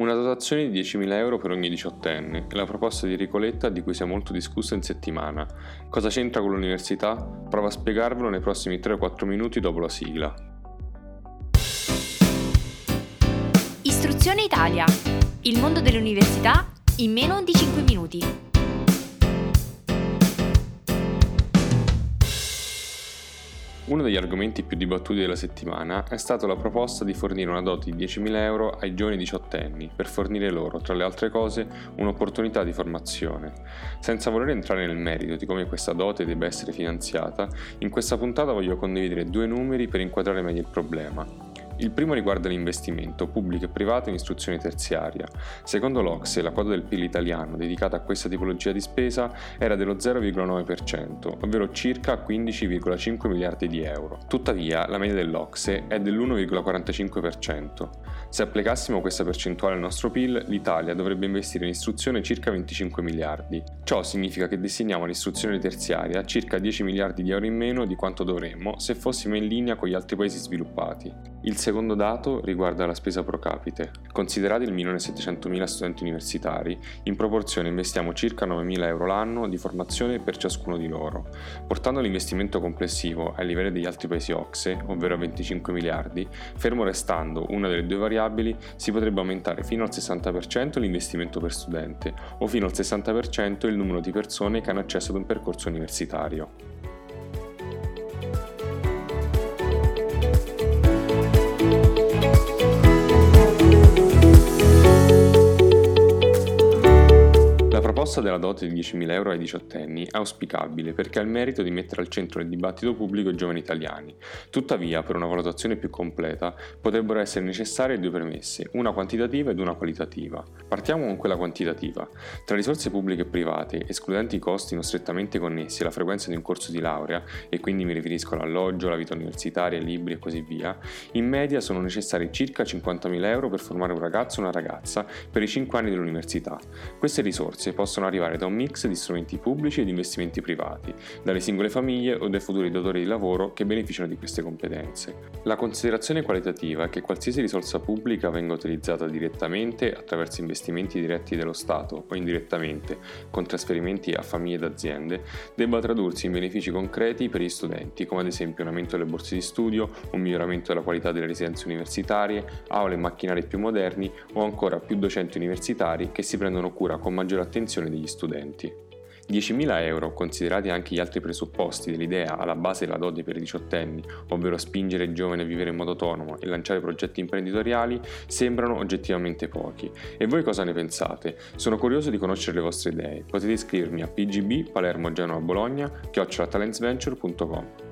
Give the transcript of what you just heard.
Una dotazione di 10.000 euro per ogni diciottenne è la proposta di Ricoletta di cui si è molto discussa in settimana. Cosa c'entra con l'università? Prova a spiegarvelo nei prossimi 3-4 minuti dopo la sigla. Istruzione Italia. Il mondo dell'università in meno di 5 minuti. Uno degli argomenti più dibattuti della settimana è stata la proposta di fornire una dote di 10.000 euro ai giovani diciottenni per fornire loro, tra le altre cose, un'opportunità di formazione. Senza voler entrare nel merito di come questa dote debba essere finanziata, in questa puntata voglio condividere due numeri per inquadrare meglio il problema. Il primo riguarda l'investimento pubblico e privato in istruzione terziaria. Secondo l'Ocse, la quota del PIL italiano dedicata a questa tipologia di spesa era dello 0,9%, ovvero circa 15,5 miliardi di euro. Tuttavia, la media dell'Ocse è dell'1,45%. Se applicassimo questa percentuale al nostro PIL, l'Italia dovrebbe investire in istruzione circa 25 miliardi. Ciò significa che destiniamo all'istruzione terziaria circa 10 miliardi di euro in meno di quanto dovremmo se fossimo in linea con gli altri paesi sviluppati. Il secondo dato riguarda la spesa pro capite. Considerati il 1.700.000 studenti universitari, in proporzione investiamo circa 9.000 euro l'anno di formazione per ciascuno di loro. Portando l'investimento complessivo ai livelli degli altri paesi OXE, ovvero a 25 miliardi, fermo restando una delle due variabili, si potrebbe aumentare fino al 60% l'investimento per studente o fino al 60% il numero di persone che hanno accesso ad un percorso universitario. Proposta della dote di 10.000 euro ai diciottenni è auspicabile perché ha il merito di mettere al centro del dibattito pubblico i giovani italiani. Tuttavia, per una valutazione più completa, potrebbero essere necessarie due premesse, una quantitativa ed una qualitativa. Partiamo con quella quantitativa. Tra risorse pubbliche e private, escludenti i costi non strettamente connessi alla frequenza di un corso di laurea, e quindi mi riferisco all'alloggio, alla vita universitaria, ai libri e così via, in media sono necessari circa 50.000 euro per formare un ragazzo o una ragazza per i 5 anni dell'università. Queste risorse possono possono arrivare da un mix di strumenti pubblici e di investimenti privati, dalle singole famiglie o dai futuri datori di lavoro che beneficiano di queste competenze. La considerazione qualitativa è che qualsiasi risorsa pubblica venga utilizzata direttamente attraverso investimenti diretti dello Stato o indirettamente con trasferimenti a famiglie ed aziende, debba tradursi in benefici concreti per gli studenti, come ad esempio un aumento delle borse di studio, un miglioramento della qualità delle residenze universitarie, aule e macchinari più moderni o ancora più docenti universitari che si prendono cura con maggiore attenzione formazione degli studenti. 10.000 euro, considerati anche gli altri presupposti dell'idea alla base della dote per i diciottenni, ovvero spingere i giovani a vivere in modo autonomo e lanciare progetti imprenditoriali, sembrano oggettivamente pochi. E voi cosa ne pensate? Sono curioso di conoscere le vostre idee. Potete iscrivermi a pgb palermo genoa bologna chiocciolatalentsventure.com